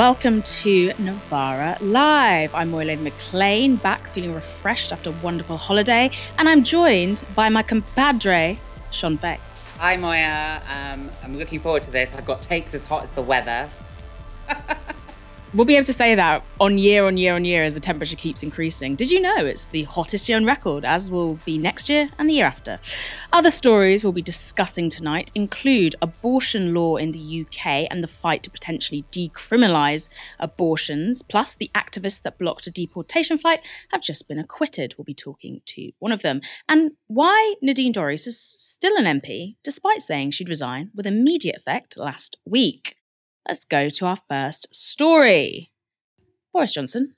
Welcome to Novara Live. I'm Moya Lothian-McLean, back feeling refreshed after a wonderful holiday, and I'm joined by my compadre, Shon Faye. Hi, Moya. Um, I'm looking forward to this. I've got takes as hot as the weather. We'll be able to say that on year on year on year as the temperature keeps increasing. Did you know it's the hottest year on record, as will be next year and the year after? Other stories we'll be discussing tonight include abortion law in the UK and the fight to potentially decriminalise abortions, plus the activists that blocked a deportation flight have just been acquitted. We'll be talking to one of them. And why Nadine Dorries is still an MP, despite saying she'd resign with immediate effect last week let's go to our first story. Boris Johnson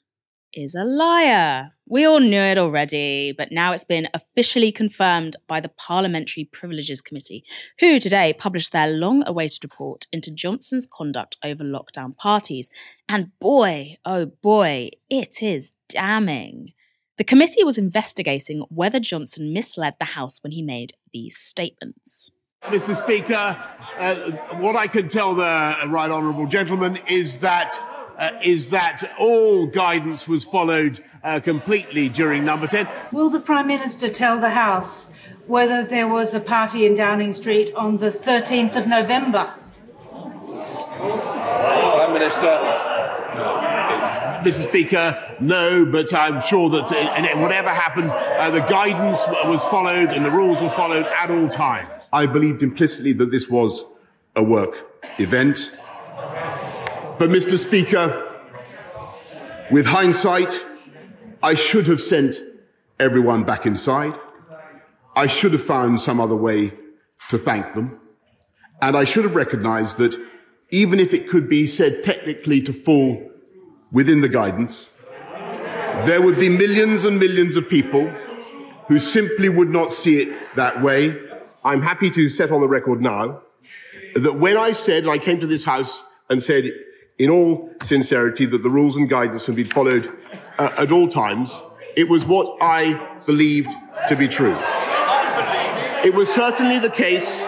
is a liar. We all knew it already, but now it's been officially confirmed by the Parliamentary Privileges Committee, who today published their long awaited report into Johnson's conduct over lockdown parties. And boy, oh boy, it is damning. The committee was investigating whether Johnson misled the House when he made these statements. Mr. Speaker, uh, what I can tell the right honourable gentleman is that uh, is that all guidance was followed uh, completely during number 10. Will the Prime Minister tell the House whether there was a party in Downing Street on the 13th of November? Prime Minister. Mr. Speaker, no, but I'm sure that uh, whatever happened, uh, the guidance was followed and the rules were followed at all times. I believed implicitly that this was a work event. But, Mr. Speaker, with hindsight, I should have sent everyone back inside. I should have found some other way to thank them. And I should have recognized that even if it could be said technically to fall within the guidance, there would be millions and millions of people who simply would not see it that way. I'm happy to set on the record now that when I said, I came to this house and said, in all sincerity, that the rules and guidance have been followed uh, at all times, it was what I believed to be true. It was certainly the case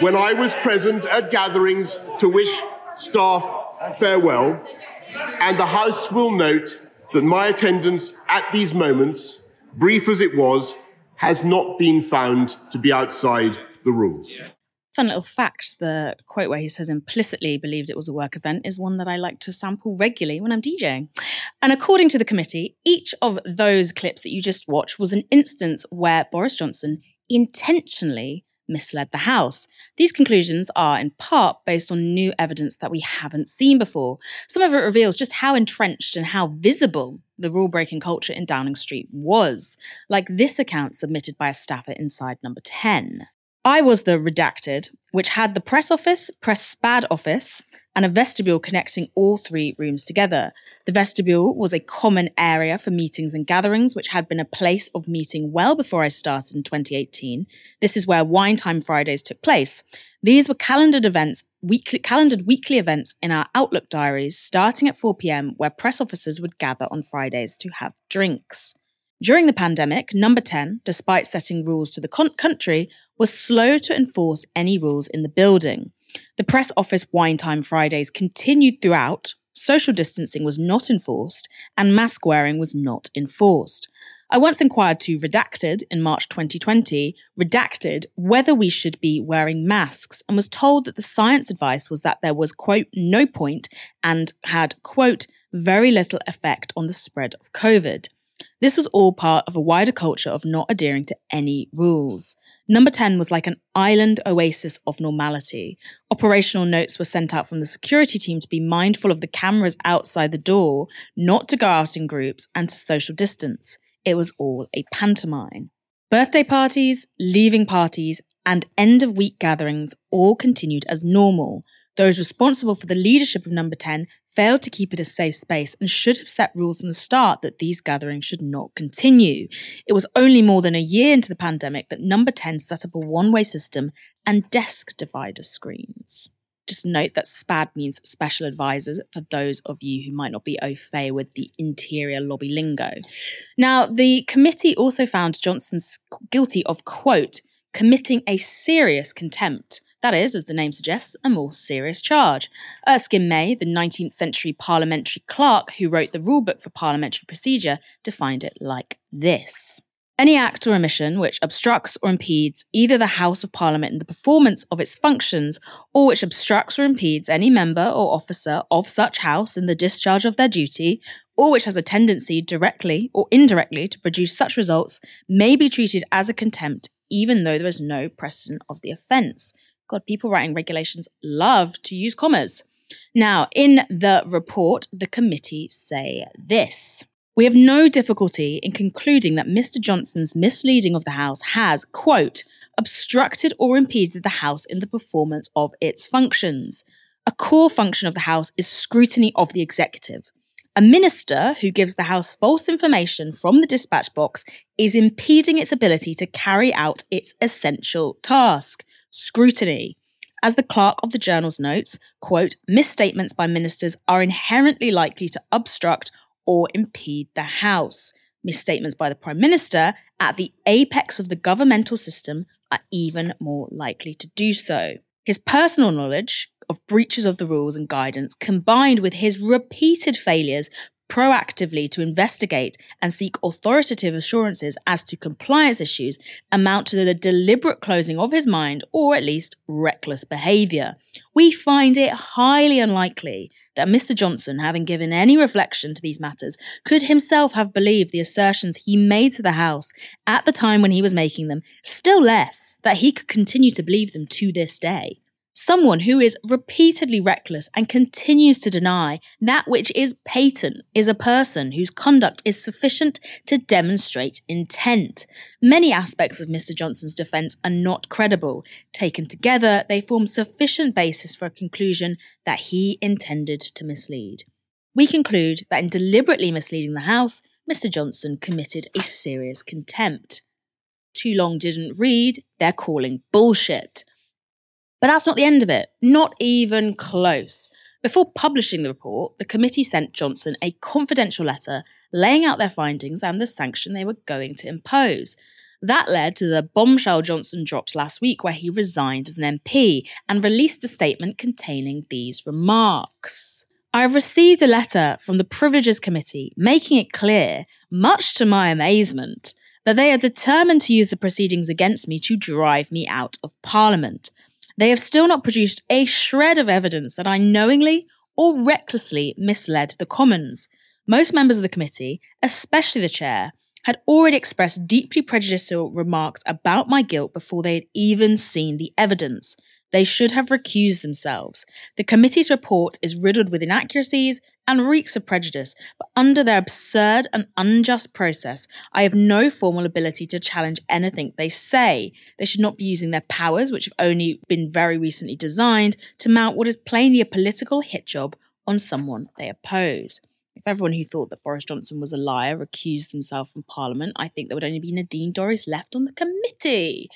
when I was present at gatherings to wish staff farewell and the House will note that my attendance at these moments, brief as it was, has not been found to be outside the rules. Fun little fact the quote where he says implicitly believed it was a work event is one that I like to sample regularly when I'm DJing. And according to the committee, each of those clips that you just watched was an instance where Boris Johnson intentionally misled the House. These conclusions are in part based on new evidence that we haven't seen before. Some of it reveals just how entrenched and how visible the rule breaking culture in Downing Street was, like this account submitted by a staffer inside number 10. I was the redacted, which had the press office, press spad office, and a vestibule connecting all three rooms together. The vestibule was a common area for meetings and gatherings, which had been a place of meeting well before I started in 2018. This is where Wine Time Fridays took place. These were calendared events, weekly, calendared weekly events in our Outlook diaries, starting at 4 pm, where press officers would gather on Fridays to have drinks. During the pandemic, Number 10, despite setting rules to the con- country, was slow to enforce any rules in the building. The press office wine time Fridays continued throughout, social distancing was not enforced, and mask wearing was not enforced. I once inquired to Redacted in March 2020, Redacted, whether we should be wearing masks, and was told that the science advice was that there was, quote, no point and had, quote, very little effect on the spread of COVID. This was all part of a wider culture of not adhering to any rules. Number 10 was like an island oasis of normality. Operational notes were sent out from the security team to be mindful of the cameras outside the door, not to go out in groups, and to social distance. It was all a pantomime. Birthday parties, leaving parties, and end of week gatherings all continued as normal, those responsible for the leadership of Number 10 failed to keep it a safe space and should have set rules from the start that these gatherings should not continue. It was only more than a year into the pandemic that Number 10 set up a one way system and desk divider screens. Just note that SPAD means special advisors for those of you who might not be au fait with the interior lobby lingo. Now, the committee also found Johnson's guilty of, quote, committing a serious contempt That is, as the name suggests, a more serious charge. Erskine May, the 19th century parliamentary clerk who wrote the rulebook for parliamentary procedure, defined it like this. Any act or omission which obstructs or impedes either the House of Parliament in the performance of its functions, or which obstructs or impedes any member or officer of such House in the discharge of their duty, or which has a tendency directly or indirectly to produce such results, may be treated as a contempt, even though there is no precedent of the offence. God, people writing regulations love to use commas. Now, in the report, the committee say this. We have no difficulty in concluding that Mr. Johnson's misleading of the House has, quote, obstructed or impeded the House in the performance of its functions. A core function of the House is scrutiny of the executive. A minister who gives the House false information from the dispatch box is impeding its ability to carry out its essential task scrutiny. As the clerk of the journals notes, quote, misstatements by ministers are inherently likely to obstruct or impede the House. Misstatements by the Prime Minister at the apex of the governmental system are even more likely to do so. His personal knowledge of breaches of the rules and guidance, combined with his repeated failures proactively to investigate and seek authoritative assurances as to compliance issues amount to the deliberate closing of his mind or at least reckless behaviour. We find it highly unlikely that Mr. Johnson, having given any reflection to these matters, could himself have believed the assertions he made to the House at the time when he was making them, still less that he could continue to believe them to this day. Someone who is repeatedly reckless and continues to deny that which is patent is a person whose conduct is sufficient to demonstrate intent. Many aspects of Mr. Johnson's defence are not credible. Taken together, they form sufficient basis for a conclusion that he intended to mislead. We conclude that in deliberately misleading the House, Mr. Johnson committed a serious contempt. Too long didn't read, they're calling bullshit. But that's not the end of it, not even close. Before publishing the report, the committee sent Johnson a confidential letter laying out their findings and the sanction they were going to impose. That led to the bombshell Johnson dropped last week, where he resigned as an MP and released a statement containing these remarks. I have received a letter from the Privileges Committee making it clear, much to my amazement, that they are determined to use the proceedings against me to drive me out of Parliament. They have still not produced a shred of evidence that I knowingly or recklessly misled the Commons. Most members of the committee, especially the chair, had already expressed deeply prejudicial remarks about my guilt before they had even seen the evidence. They should have recused themselves. The committee's report is riddled with inaccuracies, and reeks of prejudice, but under their absurd and unjust process, I have no formal ability to challenge anything they say. They should not be using their powers, which have only been very recently designed, to mount what is plainly a political hit job on someone they oppose. If everyone who thought that Boris Johnson was a liar recused themselves from Parliament, I think there would only be Nadine Dorries left on the committee.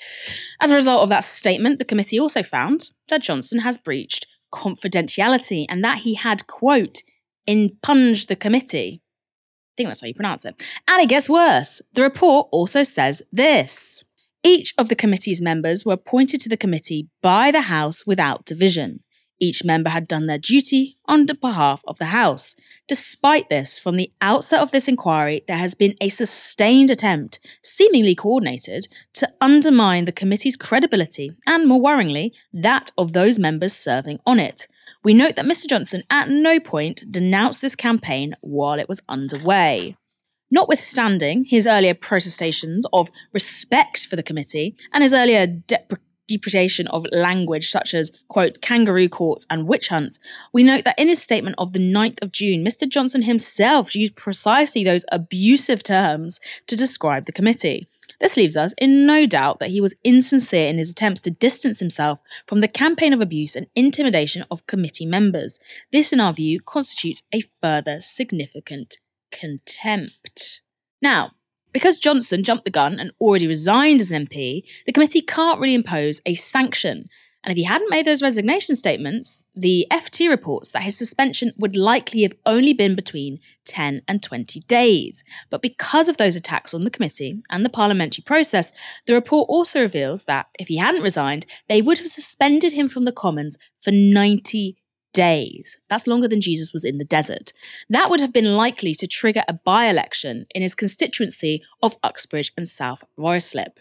As a result of that statement, the committee also found that Johnson has breached confidentiality and that he had, quote, impunged the committee. I think that's how you pronounce it. And it gets worse. The report also says this Each of the committee's members were appointed to the committee by the House without division. Each member had done their duty on behalf of the House. Despite this, from the outset of this inquiry, there has been a sustained attempt, seemingly coordinated, to undermine the committee's credibility and, more worryingly, that of those members serving on it. We note that Mr. Johnson at no point denounced this campaign while it was underway. Notwithstanding his earlier protestations of respect for the committee and his earlier depre- depreciation of language such as, quote, kangaroo courts and witch hunts, we note that in his statement of the 9th of June, Mr. Johnson himself used precisely those abusive terms to describe the committee. This leaves us in no doubt that he was insincere in his attempts to distance himself from the campaign of abuse and intimidation of committee members. This, in our view, constitutes a further significant contempt. Now, because Johnson jumped the gun and already resigned as an MP, the committee can't really impose a sanction. And if he hadn't made those resignation statements, the FT reports that his suspension would likely have only been between 10 and 20 days. But because of those attacks on the committee and the parliamentary process, the report also reveals that if he hadn't resigned, they would have suspended him from the Commons for 90 days. That's longer than Jesus was in the desert. That would have been likely to trigger a by election in his constituency of Uxbridge and South Ruislip.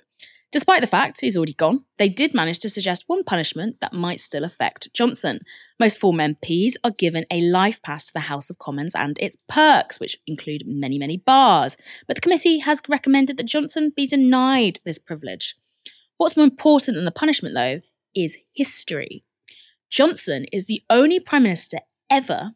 Despite the fact he's already gone, they did manage to suggest one punishment that might still affect Johnson. Most former MPs are given a life pass to the House of Commons and its perks, which include many, many bars. But the committee has recommended that Johnson be denied this privilege. What's more important than the punishment, though, is history. Johnson is the only Prime Minister ever,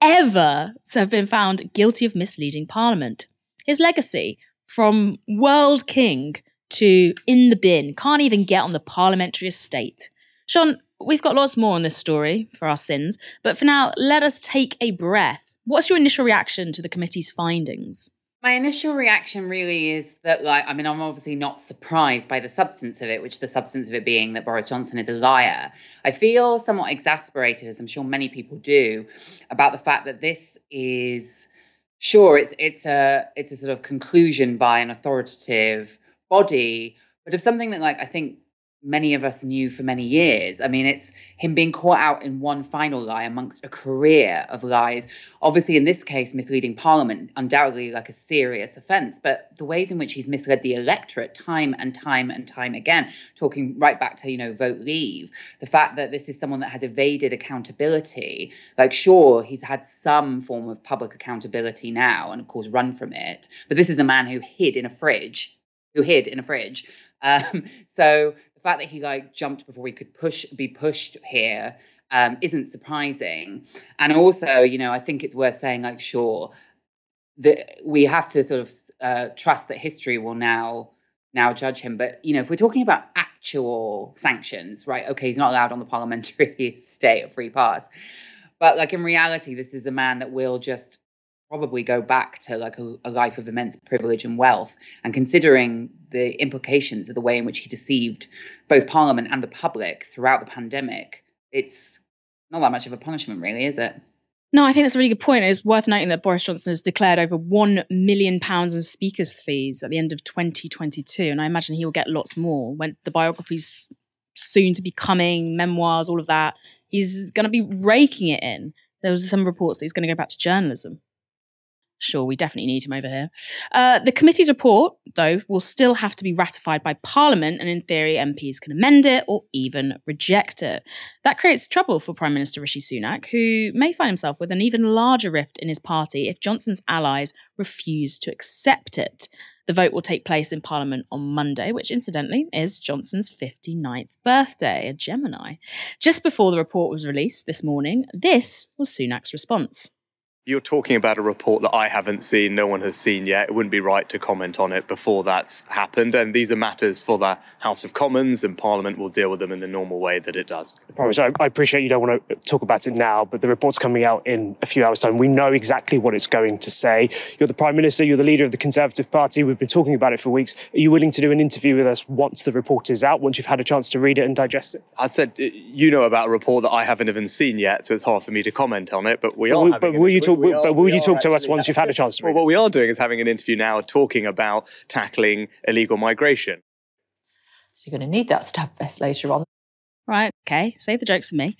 ever to have been found guilty of misleading Parliament. His legacy, from world king to in the bin, can't even get on the parliamentary estate. Shon, we've got lots more on this story for our sins, but for now, let us take a breath. What's your initial reaction to the committee's findings? My initial reaction really is that, like, I mean, I'm obviously not surprised by the substance of it, which the substance of it being that Boris Johnson is a liar. I feel somewhat exasperated, as I'm sure many people do, about the fact that this is sure it's it's a it's a sort of conclusion by an authoritative body, but of something that like I think many of us knew for many years. I mean, it's him being caught out in one final lie amongst a career of lies. Obviously, in this case, misleading Parliament, undoubtedly like a serious offence, but the ways in which he's misled the electorate time and time and time again, talking right back to, you know, vote leave, the fact that this is someone that has evaded accountability, like, sure, he's had some form of public accountability now and, of course, run from it, but this is a man who hid in a fridge. Who hid in a fridge? Um, so the fact that he like jumped before he could push be pushed here um, isn't surprising. And also, you know, I think it's worth saying like, sure, that we have to sort of uh, trust that history will now now judge him. But you know, if we're talking about actual sanctions, right? Okay, he's not allowed on the parliamentary state of free pass. But like in reality, this is a man that will just probably go back to like a, a, life of immense privilege and wealth and considering the implications of the way in which he deceived both parliament and the public throughout the pandemic it's not that much of a punishment really is it no, I think that's a really good point. It's worth noting that Boris Johnson has declared over £1 million in speakers' fees at the end of 2022. And I imagine he will get lots more when the biographies soon to be coming, memoirs, all of that. He's going to be raking it in. There was some reports that he's going to go back to journalism. Sure, we definitely need him over here. Uh, the committee's report, though, will still have to be ratified by Parliament, and in theory, MPs can amend it or even reject it. That creates trouble for Prime Minister Rishi Sunak, who may find himself with an even larger rift in his party if Johnson's allies refuse to accept it. The vote will take place in Parliament on Monday, which incidentally is Johnson's 59th birthday, a Gemini. Just before the report was released this morning, this was Sunak's response. You're talking about a report that I haven't seen, no one has seen yet. It wouldn't be right to comment on it before that's happened. And these are matters for the House of Commons, and Parliament will deal with them in the normal way that it does. I, I appreciate you don't want to talk about it now, but the report's coming out in a few hours' time. We know exactly what it's going to say. You're the Prime Minister, you're the leader of the Conservative Party. We've been talking about it for weeks. Are you willing to do an interview with us once the report is out, once you've had a chance to read it and digest it? I said, uh, you know about a report that I haven't even seen yet, so it's hard for me to comment on it, but we are. But, but will you talk? but will you talk to us once you've had a chance to Well, what we are doing is having an interview now talking about tackling illegal migration. So you're going to need that stab vest later on. Right, okay, save the jokes for me.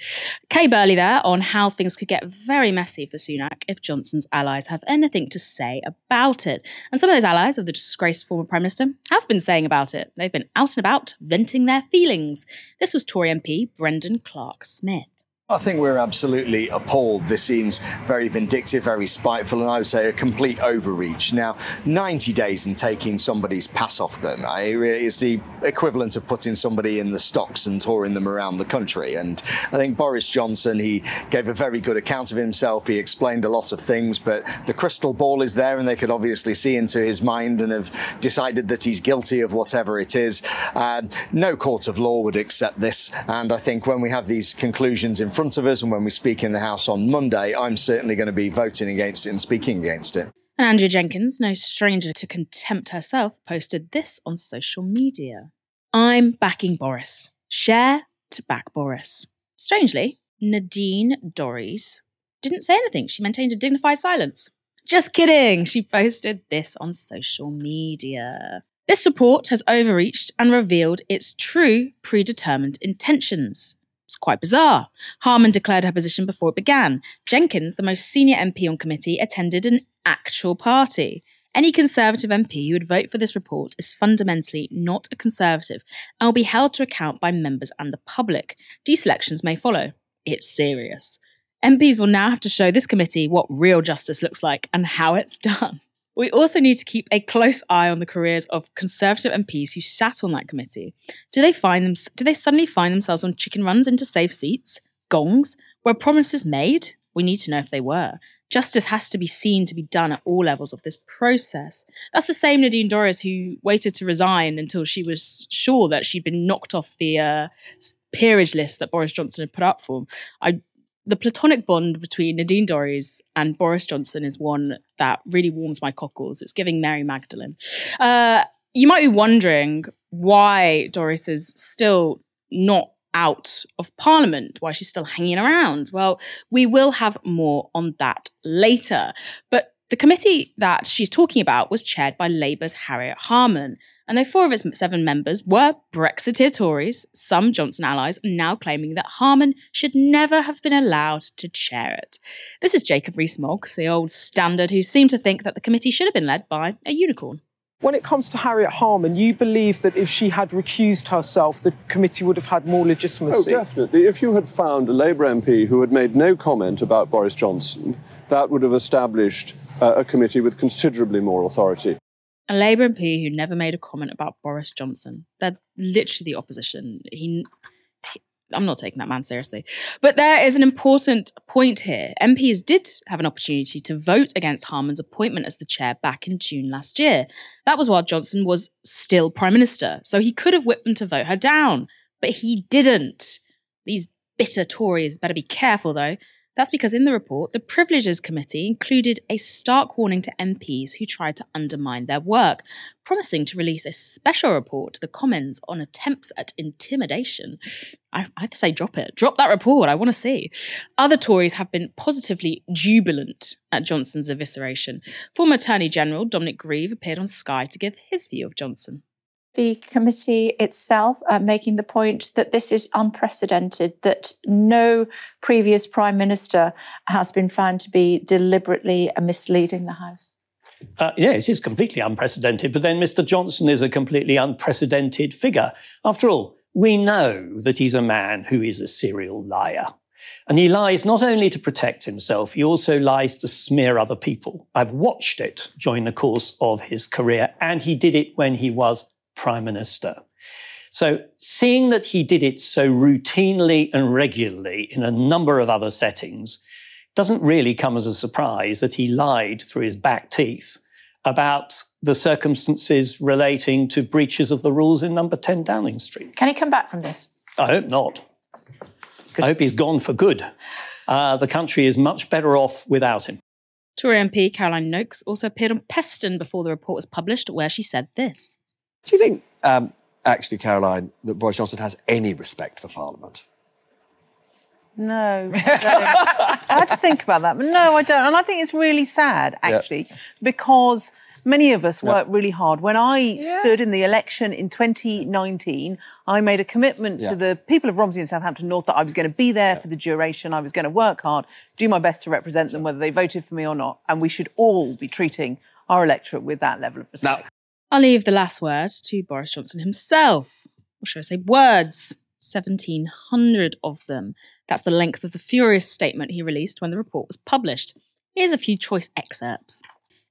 Kay Burley there on how things could get very messy for Sunak if Johnson's allies have anything to say about it. And some of those allies of the disgraced former Prime Minister have been saying about it. They've been out and about venting their feelings. This was Tory MP Brendan Clarke Smith. I think we're absolutely appalled. This seems very vindictive, very spiteful, and I would say a complete overreach. Now, 90 days in taking somebody's pass off them is the equivalent of putting somebody in the stocks and touring them around the country. And I think Boris Johnson, he gave a very good account of himself. He explained a lot of things, but the crystal ball is there, and they could obviously see into his mind and have decided that he's guilty of whatever it is. Uh, no court of law would accept this, and I think when we have these conclusions in front front of us. And when we speak in the House on Monday, I'm certainly going to be voting against it and speaking against it. And Andrea Jenkyns, no stranger to contempt herself, posted this on social media I'm backing Boris. Share, to back Boris. Strangely, Nadine Dorries didn't say anything. She maintained a dignified silence. Just kidding. She posted this on social media. This report has overreached and revealed its true predetermined intentions. It's quite bizarre. Harman declared her position before it began. Jenkins, the most senior MP on committee, attended an actual party. Any Conservative MP who would vote for this report is fundamentally not a Conservative and will be held to account by members and the public. Deselections may follow. It's serious. MPs will now have to show this committee what real justice looks like and how it's done. We also need to keep a close eye on the careers of Conservative MPs who sat on that committee. Do they find them? Do they suddenly find themselves on chicken runs into safe seats, gongs, were promises made? We need to know if they were. Justice has to be seen to be done at all levels of this process. That's the same Nadine Dorries who waited to resign until she was sure that she'd been knocked off the uh, peerage list that Boris Johnson had put up for. I the platonic bond between Nadine Dorries and Boris Johnson is one that really warms my cockles. It's giving Mary Magdalene. Uh, you might be wondering why Dorries is still not out of Parliament, why she's still hanging around. Well, we will have more on that later. But the committee that she's talking about was chaired by Labour's Harriet Harman. And though four of its seven members were Brexiteer Tories, some Johnson allies are now claiming that Harman should never have been allowed to chair it. This is Jacob Rees-Mogg, the old standard who seemed to think that the committee should have been led by a unicorn. When it comes to Harriet Harman, you believe that if she had recused herself, the committee would have had more legitimacy? Oh, definitely. If you had found a Labour MP who had made no comment about Boris Johnson, that would have established uh, a committee with considerably more authority. A Labour MP who never made a comment about Boris Johnson. They're literally the opposition. He, he I'm not taking that man seriously. But there is an important point here. MPs did have an opportunity to vote against Harman's appointment as the chair back in June last year. That was while Johnson was still Prime Minister, so he could have whipped them to vote her down. But he didn't. These bitter Tories better be careful, though. That's because in the report, the Privileges Committee included a stark warning to MPs who tried to undermine their work, promising to release a special report to the Commons on attempts at intimidation. I, I say drop it. Drop that report. I want to see. Other Tories have been positively jubilant at Johnson's evisceration. Former Attorney General Dominic Grieve appeared on Sky to give his view of Johnson the committee itself uh, making the point that this is unprecedented, that no previous prime minister has been found to be deliberately misleading the House? Uh, yeah, it is completely unprecedented. But then Mr. Johnson is a completely unprecedented figure. After all, we know that he's a man who is a serial liar. And he lies not only to protect himself, he also lies to smear other people. I've watched it during the course of his career, and he did it when he was prime minister. So, seeing that he did it so routinely and regularly in a number of other settings doesn't really come as a surprise that he lied through his back teeth about the circumstances relating to breaches of the rules in number 10 Downing Street. Can he come back from this? I hope not. I hope he's gone for good. Uh, the country is much better off without him. Tory MP Caroline Nokes also appeared on Peston before the report was published, where she said this. Do you think, um, actually, Caroline, that Boris Johnson has any respect for Parliament? No, I, I had to think about that, but no, I don't. And I think it's really sad, actually, yeah. because many of us worked really hard. When I yeah. stood in the election in 2019, I made a commitment yeah. to the people of Romsey and Southampton North that I was going to be there for the duration. I was going to work hard, do my best to represent them, whether they voted for me or not. And we should all be treating our electorate with that level of respect. Now, I'll leave the last word to Boris Johnson himself. Or should I say words? 1,700 of them. That's the length of the furious statement he released when the report was published. Here's a few choice excerpts.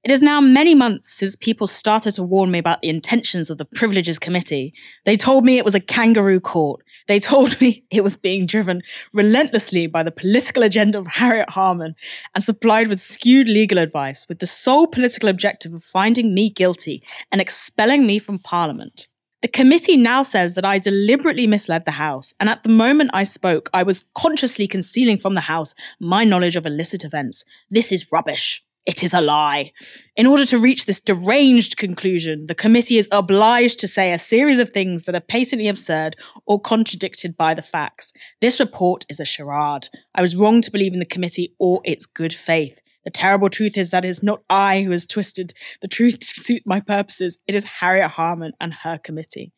It is now many months since people started to warn me about the intentions of the Privileges Committee. They told me it was a kangaroo court. They told me it was being driven relentlessly by the political agenda of Harriet Harman and supplied with skewed legal advice with the sole political objective of finding me guilty and expelling me from Parliament. The committee now says that I deliberately misled the House, and at the moment I spoke, I was consciously concealing from the House my knowledge of illicit events. This is rubbish. It is a lie. In order to reach this deranged conclusion, the committee is obliged to say a series of things that are patently absurd or contradicted by the facts. This report is a charade. I was wrong to believe in the committee or its good faith. The terrible truth is that it is not I who has twisted the truth to suit my purposes. It is Harriet Harman and her committee.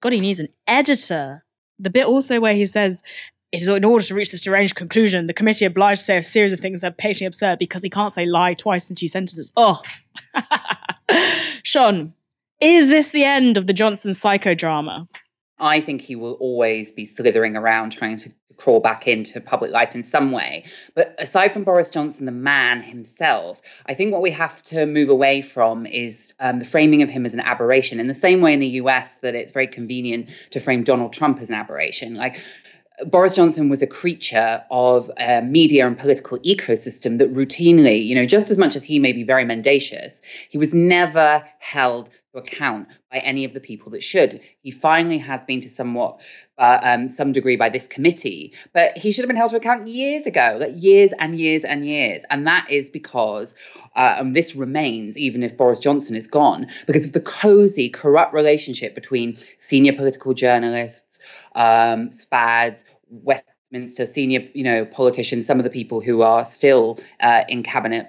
God, he needs an editor. The bit also where he says, it is in order to reach this deranged conclusion, the committee obliged to say a series of things that are patently absurd because he can't say lie twice in two sentences. Oh. Shon, is this the end of the Johnson psychodrama? I think he will always be slithering around trying to crawl back into public life in some way. But aside from Boris Johnson, the man himself, I think what we have to move away from is um, the framing of him as an aberration. In the same way in the US, that it's very convenient to frame Donald Trump as an aberration. Like, Boris Johnson was a creature of a media and political ecosystem that routinely, you know, just as much as he may be very mendacious, he was never held to account by any of the people that should. He finally has been to somewhat, uh, um, some degree by this committee, but he should have been held to account years ago, like years and years and years. And that is because, uh, and this remains even if Boris Johnson is gone, because of the cozy, corrupt relationship between senior political journalists, um, SPADs, Westminster senior, you know, politicians, some of the people who are still uh, in cabinet.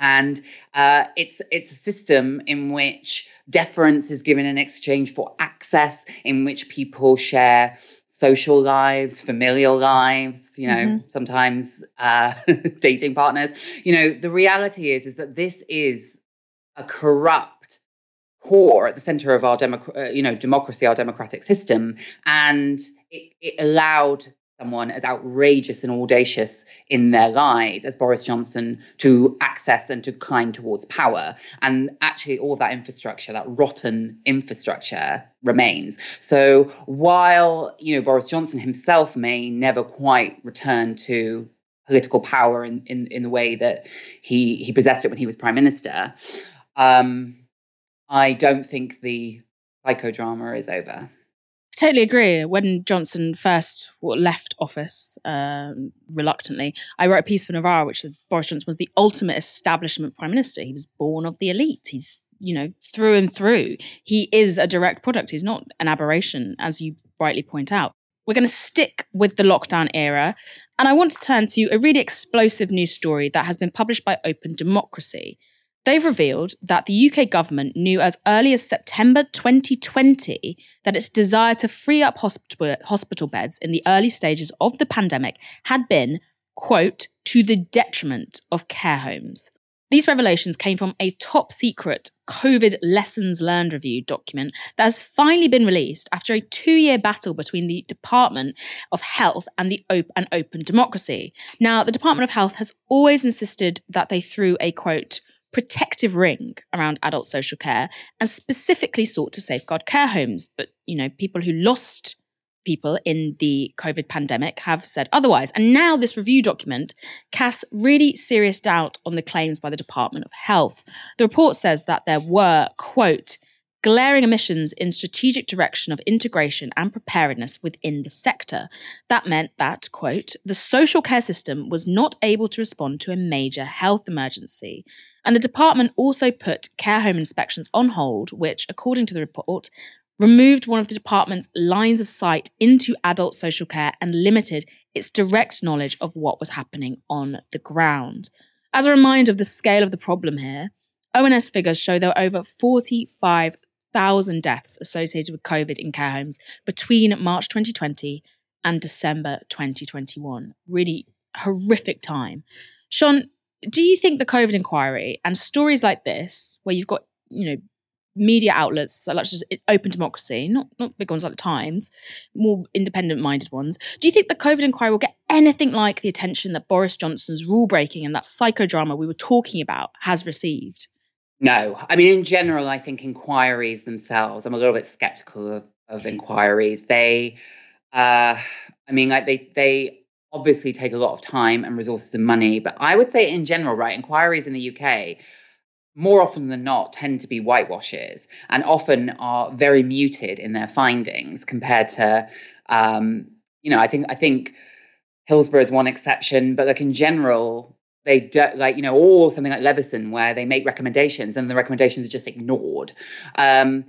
And uh, it's it's a system in which deference is given in exchange for access, in which people share social lives, familial lives, you know, mm-hmm. sometimes uh, dating partners. You know, the reality is is that this is a corrupt core at the center of our democ- uh, you know democracy our democratic system and it, it, allowed someone as outrageous and audacious in their lives as Boris Johnson to access and to climb towards power and actually all that infrastructure that rotten infrastructure remains so while you know Boris Johnson himself may never quite return to political power in in, in the way that he he possessed it when he was prime minister um I don't think the psychodrama is over. Totally agree. When Johnson first left office um, reluctantly, I wrote a piece for Novara, which Boris Johnson was the ultimate establishment prime minister. He was born of the elite. He's you know through and through. He is a direct product. He's not an aberration, as you rightly point out. We're going to stick with the lockdown era, and I want to turn to a really explosive news story that has been published by Open Democracy. They've revealed that the UK government knew as early as September 2020 that its desire to free up hospital, uh, hospital beds in the early stages of the pandemic had been, quote, to the detriment of care homes. These revelations came from a top secret COVID lessons learned review document that has finally been released after a two year battle between the Department of Health and the Open, and Open Democracy. Now, the Department of Health has always insisted that they threw a quote, protective ring around adult social care and specifically sought to safeguard care homes. But, you know, people who lost people in the COVID pandemic have said otherwise. And now this review document casts really serious doubt on the claims by the Department of Health. The report says that there were, quote, glaring omissions in strategic direction of integration and preparedness within the sector. That meant that, quote, the social care system was not able to respond to a major health emergency. And the department also put care home inspections on hold, which, according to the report, removed one of the department's lines of sight into adult social care and limited its direct knowledge of what was happening on the ground. As a reminder of the scale of the problem here, ONS figures show there were over 45 thousand deaths associated with COVID in care homes between March 2020 and December 2021. Really horrific time. Shon, do you think the COVID inquiry and stories like this, where you've got, you know, media outlets such as Open Democracy, not not big ones like the Times, more independent-minded ones. Do you think the COVID inquiry will get anything like the attention that Boris Johnson's rule breaking and that psychodrama we were talking about has received? No, I mean, in general, I think inquiries themselves, I'm a little bit skeptical of, of inquiries. They, uh, I mean, like they, they obviously take a lot of time and resources and money, but I would say in general, right, inquiries in the UK, more often than not, tend to be whitewashes and often are very muted in their findings compared to, um, you know, I think, I think Hillsborough is one exception, but like in general, they do, like you know or something like Leveson where they make recommendations and the recommendations are just ignored. Um,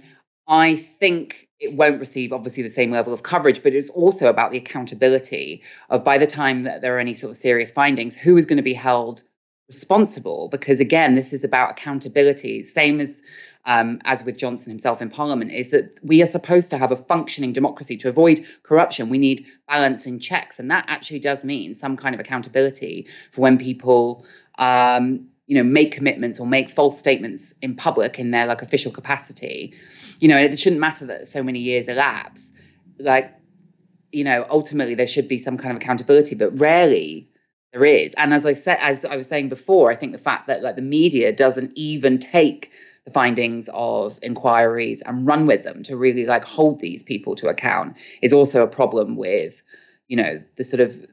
I think it won't receive obviously the same level of coverage, but it's also about the accountability of by the time that there are any sort of serious findings, who is going to be held responsible? Because again, this is about accountability. Same as um, as with Johnson himself in Parliament, is that we are supposed to have a functioning democracy to avoid corruption. We need balance and checks, and that actually does mean some kind of accountability for when people. Um, you know, make commitments or make false statements in public in their like official capacity. You know, it shouldn't matter that so many years elapse. Like, you know, ultimately there should be some kind of accountability, but rarely there is. And as I said, as I was saying before, I think the fact that like the media doesn't even take the findings of inquiries and run with them to really like hold these people to account is also a problem with, you know, the sort of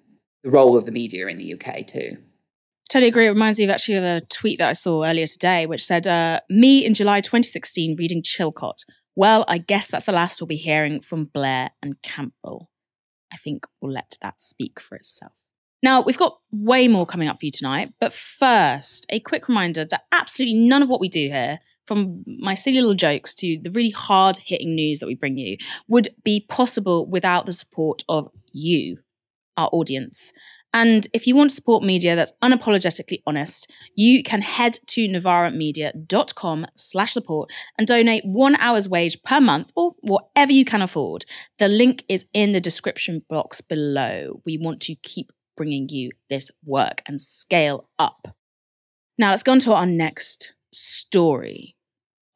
the role of the media in the UK too. Totally agree. It reminds me of actually of a tweet that I saw earlier today, which said, uh, "Me in July 2016 reading Chilcot. Well, I guess that's the last we'll be hearing from Blair and Campbell. I think we'll let that speak for itself." Now, we've got way more coming up for you tonight, but first, a quick reminder that absolutely none of what we do here from my silly little jokes to the really hard hitting news that we bring you would be possible without the support of you, our audience. And if you want to support media that's unapologetically honest, you can head to novaramedia.com slash support and donate one hour's wage per month or whatever you can afford. The link is in the description box below. We want to keep bringing you this work and scale up. Now let's go on to our next story.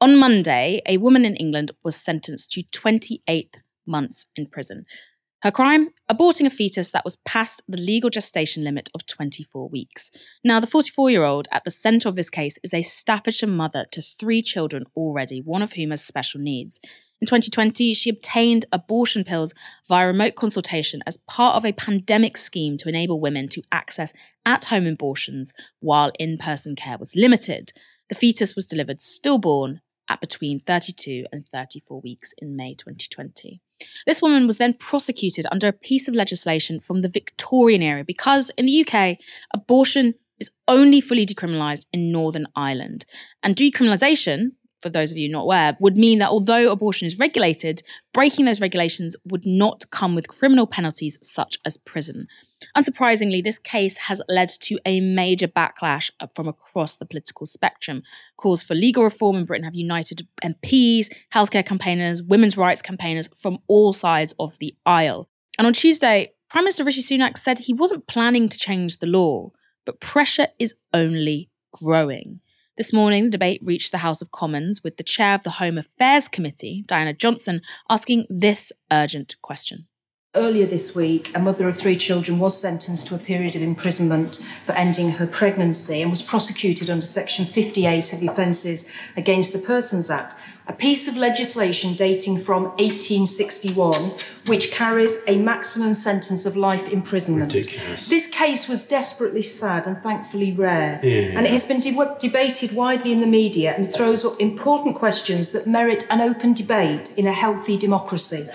On Monday, a woman in England was sentenced to 28 months in prison. Her crime? Aborting a fetus that was past the legal gestation limit of 24 weeks. Now, the 44 year old at the centre of this case is a Staffordshire mother to three children already, one of whom has special needs. In 2020, she obtained abortion pills via remote consultation as part of a pandemic scheme to enable women to access at home abortions while in person care was limited. The fetus was delivered stillborn at between 32 and 34 weeks in May 2020. This woman was then prosecuted under a piece of legislation from the Victorian era because in the UK, abortion is only fully decriminalised in Northern Ireland. And decriminalisation, for those of you not aware, would mean that although abortion is regulated, breaking those regulations would not come with criminal penalties such as prison. Unsurprisingly, this case has led to a major backlash uh, from across the political spectrum. Calls for legal reform in Britain have united MPs, healthcare campaigners, women's rights campaigners from all sides of the aisle. And on Tuesday, Prime Minister Rishi Sunak said he wasn't planning to change the law, but pressure is only growing. This morning, the debate reached the House of Commons with the chair of the Home Affairs Committee, Diana Johnson, asking this urgent question. Earlier this week, a mother of three children was sentenced to a period of imprisonment for ending her pregnancy and was prosecuted under Section 58 of the Offences Against the Persons Act a piece of legislation dating from 1861, which carries a maximum sentence of life imprisonment. Ridiculous. This case was desperately sad and thankfully rare, Yeah. and it has been de- debated widely in the media and throws up important questions that merit an open debate in a healthy democracy.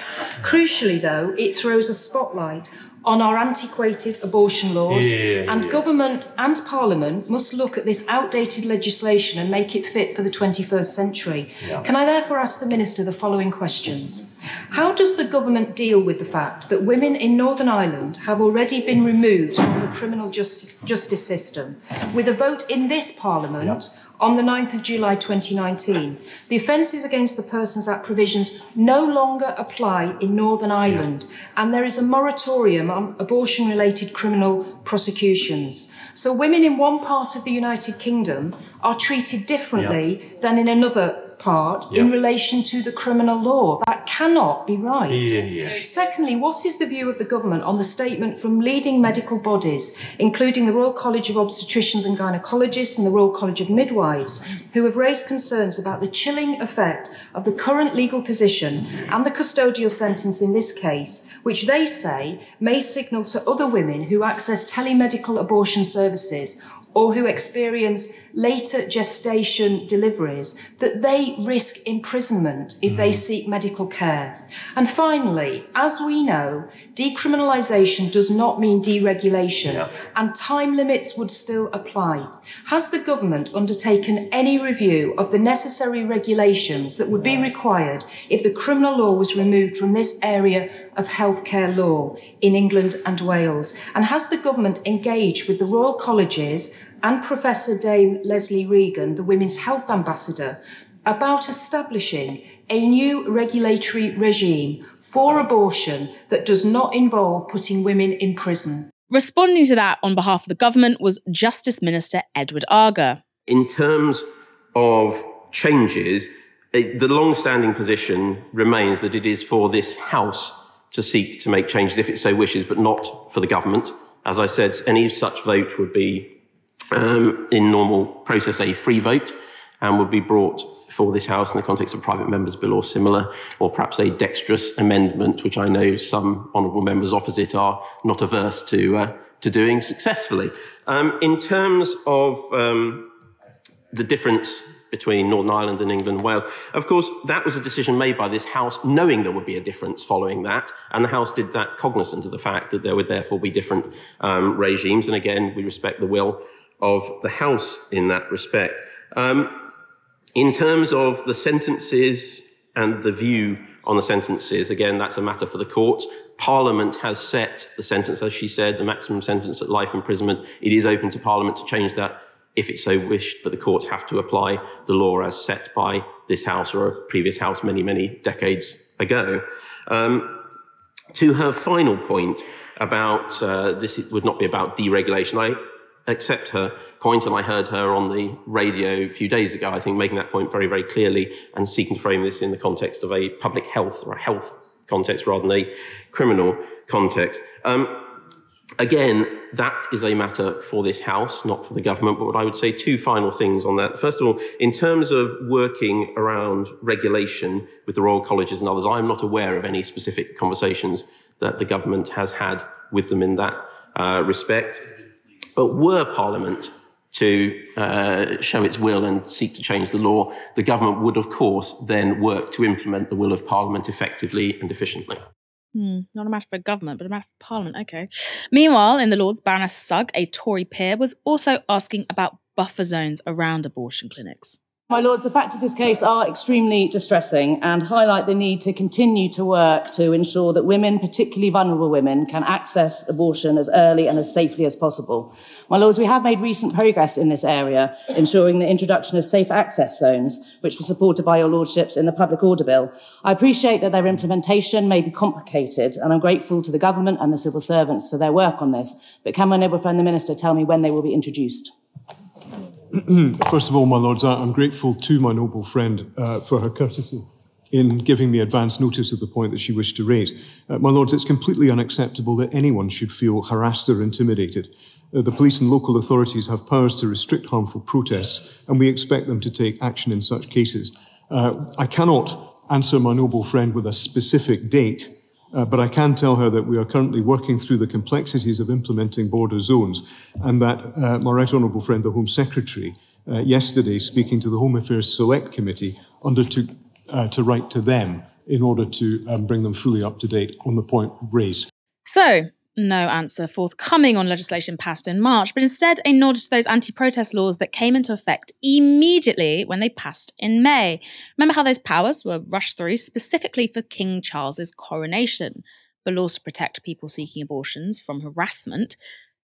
Crucially, though, it throws a spotlight on our antiquated abortion laws, Yeah, and yeah. government and parliament must look at this outdated legislation and make it fit for the 21st century. Yeah. Can I therefore ask the Minister the following questions? How does the government deal with the fact that women in Northern Ireland have already been removed from the criminal just, justice system with a vote in this parliament? On the 9th of July 2019, the Offences Against the Persons Act provisions no longer apply in Northern Ireland, and there is a moratorium on abortion related criminal prosecutions. So, women in one part of the United Kingdom are treated differently than in another part in relation to the criminal law. That cannot be right. Yeah, yeah. Secondly, what is the view of the government on the statement from leading medical bodies, including the Royal College of Obstetricians and Gynecologists and the Royal College of Midwives, who have raised concerns about the chilling effect of the current legal position and the custodial sentence in this case, which they say may signal to other women who access telemedical abortion services or who experience later gestation deliveries, that they risk imprisonment if they hmm. seek medical care. And finally, as we know, decriminalisation does not mean deregulation, and time limits would still apply. Has the government undertaken any review of the necessary regulations that would be required if the criminal law was removed from this area of healthcare law in England and Wales? And has the government engaged with the Royal Colleges and Professor Dame Lesley Regan, the Women's Health Ambassador, about establishing a new regulatory regime for abortion that does not involve putting women in prison? Responding to that on behalf of the government was Justice Minister Edward Argar. In terms of changes, it, the long standing position remains that it is for this House to seek to make changes if it so wishes, but not for the government. As I said, any such vote would be, um, in normal process, a free vote and would be brought for this House in the context of private members' bill or similar, or perhaps a dexterous amendment, which I know some honourable members opposite are not averse to, uh, to doing successfully. Um, in terms of um, the difference between Northern Ireland and England and Wales. Of course, that was a decision made by this House, knowing there would be a difference following that, and the House did that cognizant of the fact that there would therefore be different um, regimes. And again, we respect the will of the House in that respect. Um, in terms of the sentences and the view on the sentences, again, that's a matter for the court. Parliament has set the sentence, as she said, the maximum sentence at life imprisonment. It is open to Parliament to change that if it so wished, but the courts have to apply the law as set by this House or a previous House many, many decades ago. Um, to her final point about uh, this would not be about deregulation, I accept her point, and I heard her on the radio a few days ago, I think, making that point very, very clearly and seeking to frame this in the context of a public health or a health context rather than a criminal context. Um, Again, that is a matter for this House, not for the government. But I would say two final things on that. First of all, in terms of working around regulation with the Royal Colleges and others, I'm not aware of any specific conversations that the government has had with them in that uh, respect. But were Parliament to uh, show its will and seek to change the law, the government would, of course, then work to implement the will of Parliament effectively and efficiently. Hmm, not a matter for government, but a matter for parliament. Okay. Meanwhile, in the Lords, Baroness Sugg, a Tory peer, was also asking about buffer zones around abortion clinics. My Lords, the facts of this case are extremely distressing and highlight the need to continue to work to ensure that women, particularly vulnerable women, can access abortion as early and as safely as possible. My Lords, we have made recent progress in this area, ensuring the introduction of safe access zones, which were supported by your Lordships in the Public Order Bill. I appreciate that their implementation may be complicated, and I'm grateful to the government and the civil servants for their work on this. But can my noble friend the Minister tell me when they will be introduced? First of all, my lords, I'm grateful to my noble friend uh, for her courtesy in giving me advance notice of the point that she wished to raise. Uh, my lords, it's completely unacceptable that anyone should feel harassed or intimidated. Uh, the police and local authorities have powers to restrict harmful protests, and we expect them to take action in such cases. Uh, I cannot answer my noble friend with a specific date, uh, but I can tell her that we are currently working through the complexities of implementing border zones, and that uh, my right honourable friend, the Home Secretary, uh, yesterday, speaking to the Home Affairs Select Committee, undertook uh, to write to them in order to um, bring them fully up to date on the point raised. So, no answer forthcoming on legislation passed in March, but instead a nod to those anti protest laws that came into effect immediately when they passed in May. Remember how those powers were rushed through specifically for King Charles's coronation? The laws to protect people seeking abortions from harassment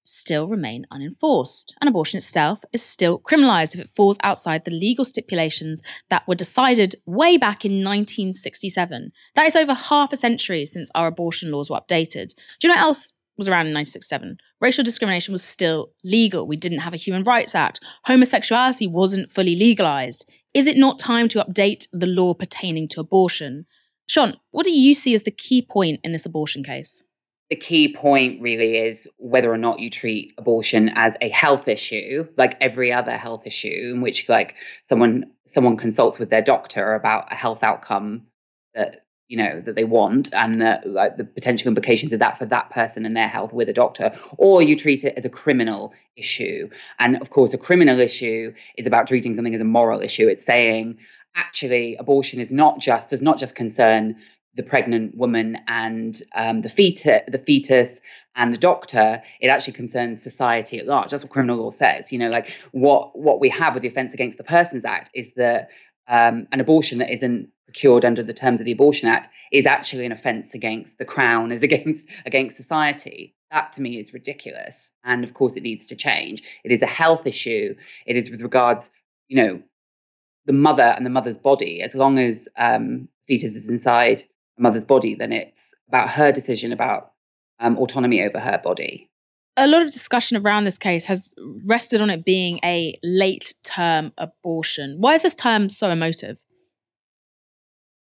still remain unenforced, and abortion itself is still criminalised if it falls outside the legal stipulations that were decided way back in 1967. That is over half a century since our abortion laws were updated. Do you know what else was around in 1967? Racial discrimination was still legal. We didn't have a Human Rights Act. Homosexuality wasn't fully legalised. Is it not time to update the law pertaining to abortion? Shon, what do you see as the key point in this abortion case? the key point really is whether or not you treat abortion as a health issue like every other health issue in which like someone someone consults with their doctor about a health outcome that you know that they want and the, like the potential implications of that for that person and their health with a doctor or you treat it as a criminal issue and of course a criminal issue is about treating something as a moral issue it's saying actually abortion is not just does not just concern the pregnant woman and um, the fetus, the fetus and the doctor, it actually concerns society at large. That's what criminal law says. You know, like what what we have with the Offence Against the Persons Act is that um, an abortion that isn't procured under the terms of the Abortion Act is actually an offence against the Crown, is against against society. That to me is ridiculous, and of course it needs to change. It is a health issue. It is with regards, you know, the mother and the mother's body. As long as um, fetus is inside a mother's body, then it's about her decision about um, autonomy over her body a lot of discussion around this case has rested on it being a late term abortion. Why is this term so emotive?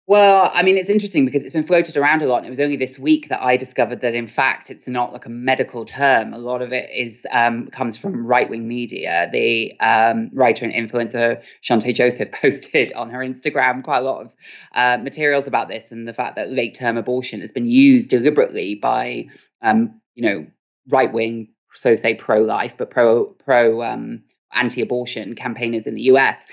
Well, I mean, it's interesting because it's been floated around a lot. And it was only this week that I discovered that, in fact, it's not like a medical term. A lot of it is um, comes from right wing media. The um, writer and influencer Chanté Joseph posted on her Instagram quite a lot of uh, materials about this and the fact that late term abortion has been used deliberately by, um, you know, right wing, so say pro life, but pro pro um, anti abortion campaigners in the US.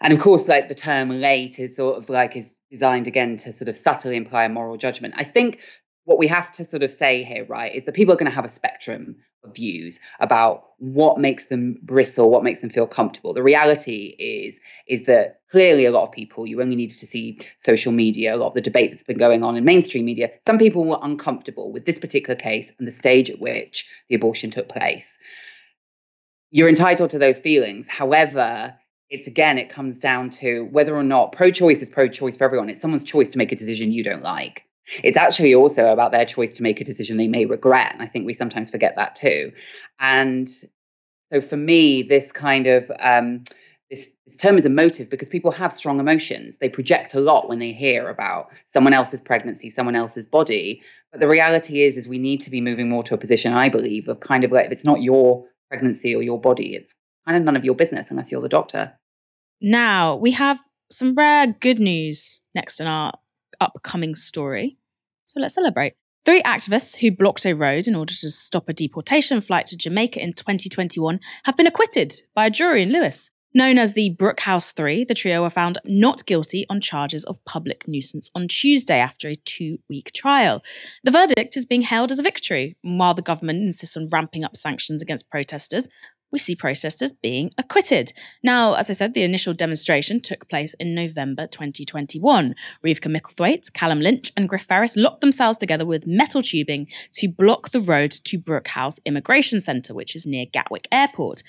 And of course, like the term late is sort of like is designed again to sort of subtly imply a moral judgment. I think what we have to sort of say here, right, is that people are going to have a spectrum views about what makes them bristle, what makes them feel comfortable. The reality is is that clearly a lot of people, you only needed to see social media, a lot of the debate that's been going on in mainstream media. Some people were uncomfortable with this particular case and the stage at which the abortion took place. You're entitled to those feelings. However, it's again, it comes down to whether or not pro choice is pro choice for everyone. It's someone's choice to make a decision you don't like. It's actually also about their choice to make a decision they may regret. And I think we sometimes forget that too. And so for me, this kind of um, this, this term is emotive because people have strong emotions. They project a lot when they hear about someone else's pregnancy, someone else's body. But the reality is, is we need to be moving more to a position, I believe, of kind of like if it's not your pregnancy or your body, it's kind of none of your business unless you're the doctor. Now, we have some rare good news next in our upcoming story. So let's celebrate. Three activists who blocked a road in order to stop a deportation flight to Jamaica in 2021 have been acquitted by a jury in Lewes. Known as the Brookhouse Three, the trio were found not guilty on charges of public nuisance on Tuesday after a two week trial. The verdict is being hailed as a victory, while the government insists on ramping up sanctions against protesters we see protesters being acquitted. Now, as I said, the initial demonstration took place in November 2021. Reevka Micklethwaite, Callum Lynch, and Griff Ferris locked themselves together with metal tubing to block the road to Brookhouse Immigration Centre, which is near Gatwick Airport.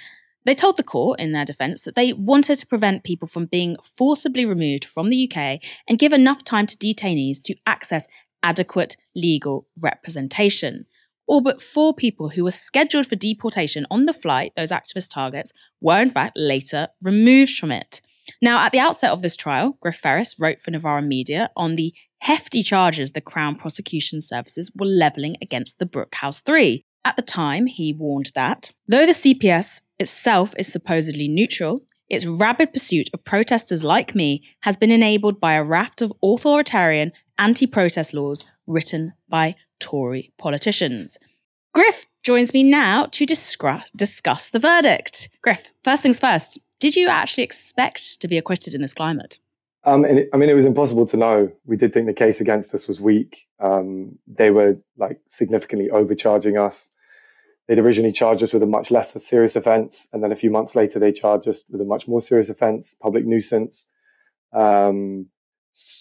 They told the court, in their defence, that they wanted to prevent people from being forcibly removed from the UK and give enough time to detainees to access adequate legal representation all but four people who were scheduled for deportation on the flight, those activist targets, were in fact later removed from it. Now, at the outset of this trial, Griff Ferris wrote for Novara Media on the hefty charges the Crown Prosecution Services were levelling against the Brookhouse Three. At the time, he warned that, though the CPS itself is supposedly neutral, its rabid pursuit of protesters like me has been enabled by a raft of authoritarian anti protest laws written by Tory politicians. Griff joins me now to discuss, discuss the verdict. Griff, first things first, did you actually expect to be acquitted in this climate? Um, it, I mean, it was impossible to know. We did think the case against us was weak. Um, they were like significantly overcharging us. They'd originally charged us with a much less serious offence, and then a few months later, they charged us with a much more serious offence, public nuisance. Um,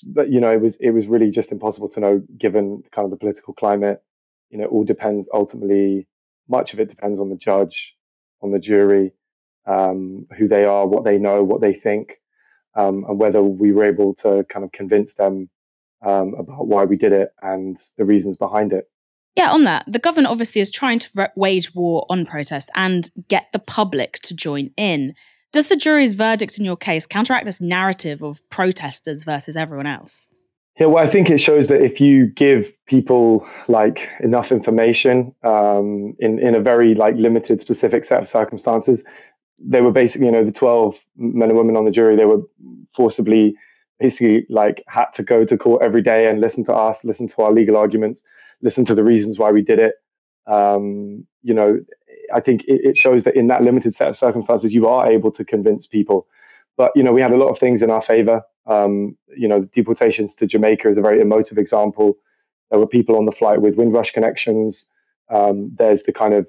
but you know, it was it was really just impossible to know given kind of the political climate. You know, all depends ultimately. Much of it depends on the judge, on the jury, um, who they are, what they know, what they think, um, and whether we were able to kind of convince them um, about why we did it and the reasons behind it. Yeah, on that, the government obviously is trying to wage war on protest and get the public to join in. Does the jury's verdict in your case counteract this narrative of protesters versus everyone else? Yeah, well, I think it shows that if you give people like enough information um, in in a very like limited, specific set of circumstances, they were basically, you know, the twelve men and women on the jury. They were forcibly basically like had to go to court every day and listen to us, listen to our legal arguments, listen to the reasons why we did it. Um, you know, I think it, it, shows that in that limited set of circumstances, you are able to convince people. But you know, we had a lot of things in our favor. Um, you know, the deportations to Jamaica is a very emotive example. There were people on the flight with Windrush connections. Um, there's the kind of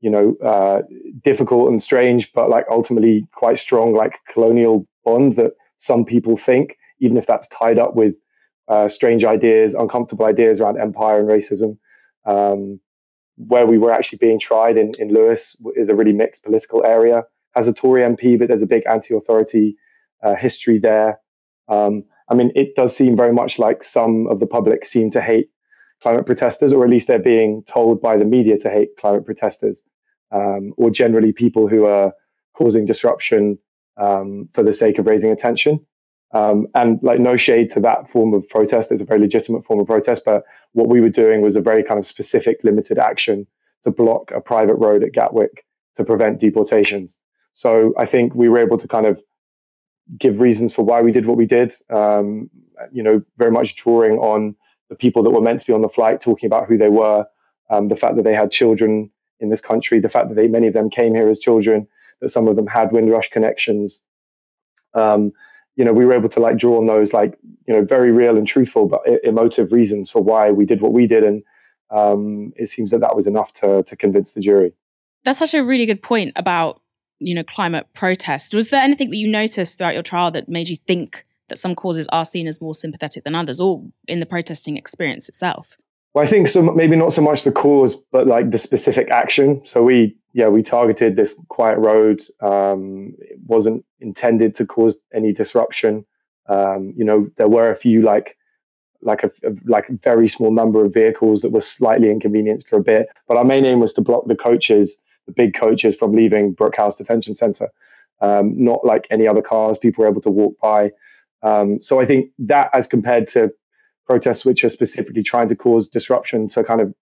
you know uh, difficult and strange, but like ultimately quite strong, like colonial bond that some people think, even if that's tied up with uh, strange ideas, uncomfortable ideas around empire and racism. Um, where we were actually being tried in, in Lewes is a really mixed political area. Has a Tory MP, but there's a big anti-authority uh, history there. Um, I mean, it does seem very much like some of the public seem to hate climate protesters, or at least they're being told by the media to hate climate protesters, um, or generally people who are causing disruption um, for the sake of raising attention. Um, and like no shade to that form of protest. It's a very legitimate form of protest, but what we were doing was a very kind of specific, limited action to block a private road at Gatwick to prevent deportations. So I think we were able to kind of give reasons for why we did what we did. Um, you know, very much drawing on the people that were meant to be on the flight, talking about who they were, um, the fact that they had children in this country, the fact that they, many of them came here as children, that some of them had Windrush connections. Um, you know, we were able to like draw on those like, you know, very real and truthful, but emotive reasons for why we did what we did. And um, it seems that that was enough to, to convince the jury. That's actually a really good point about, you know, climate protest. Was there anything that you noticed throughout your trial that made you think that some causes are seen as more sympathetic than others or in the protesting experience itself? Well, I think so. Maybe not so much the cause, but like the specific action. So we, yeah, we targeted this quiet road. Um, it wasn't intended to cause any disruption. Um, you know, there were a few like, like a, a, like a very small number of vehicles that were slightly inconvenienced for a bit. But our main aim was to block the coaches, the big coaches, from leaving Brookhouse Detention Centre. Um, not like any other cars, people were able to walk by. Um, so I think that, as compared to protests which are specifically trying to cause disruption to kind of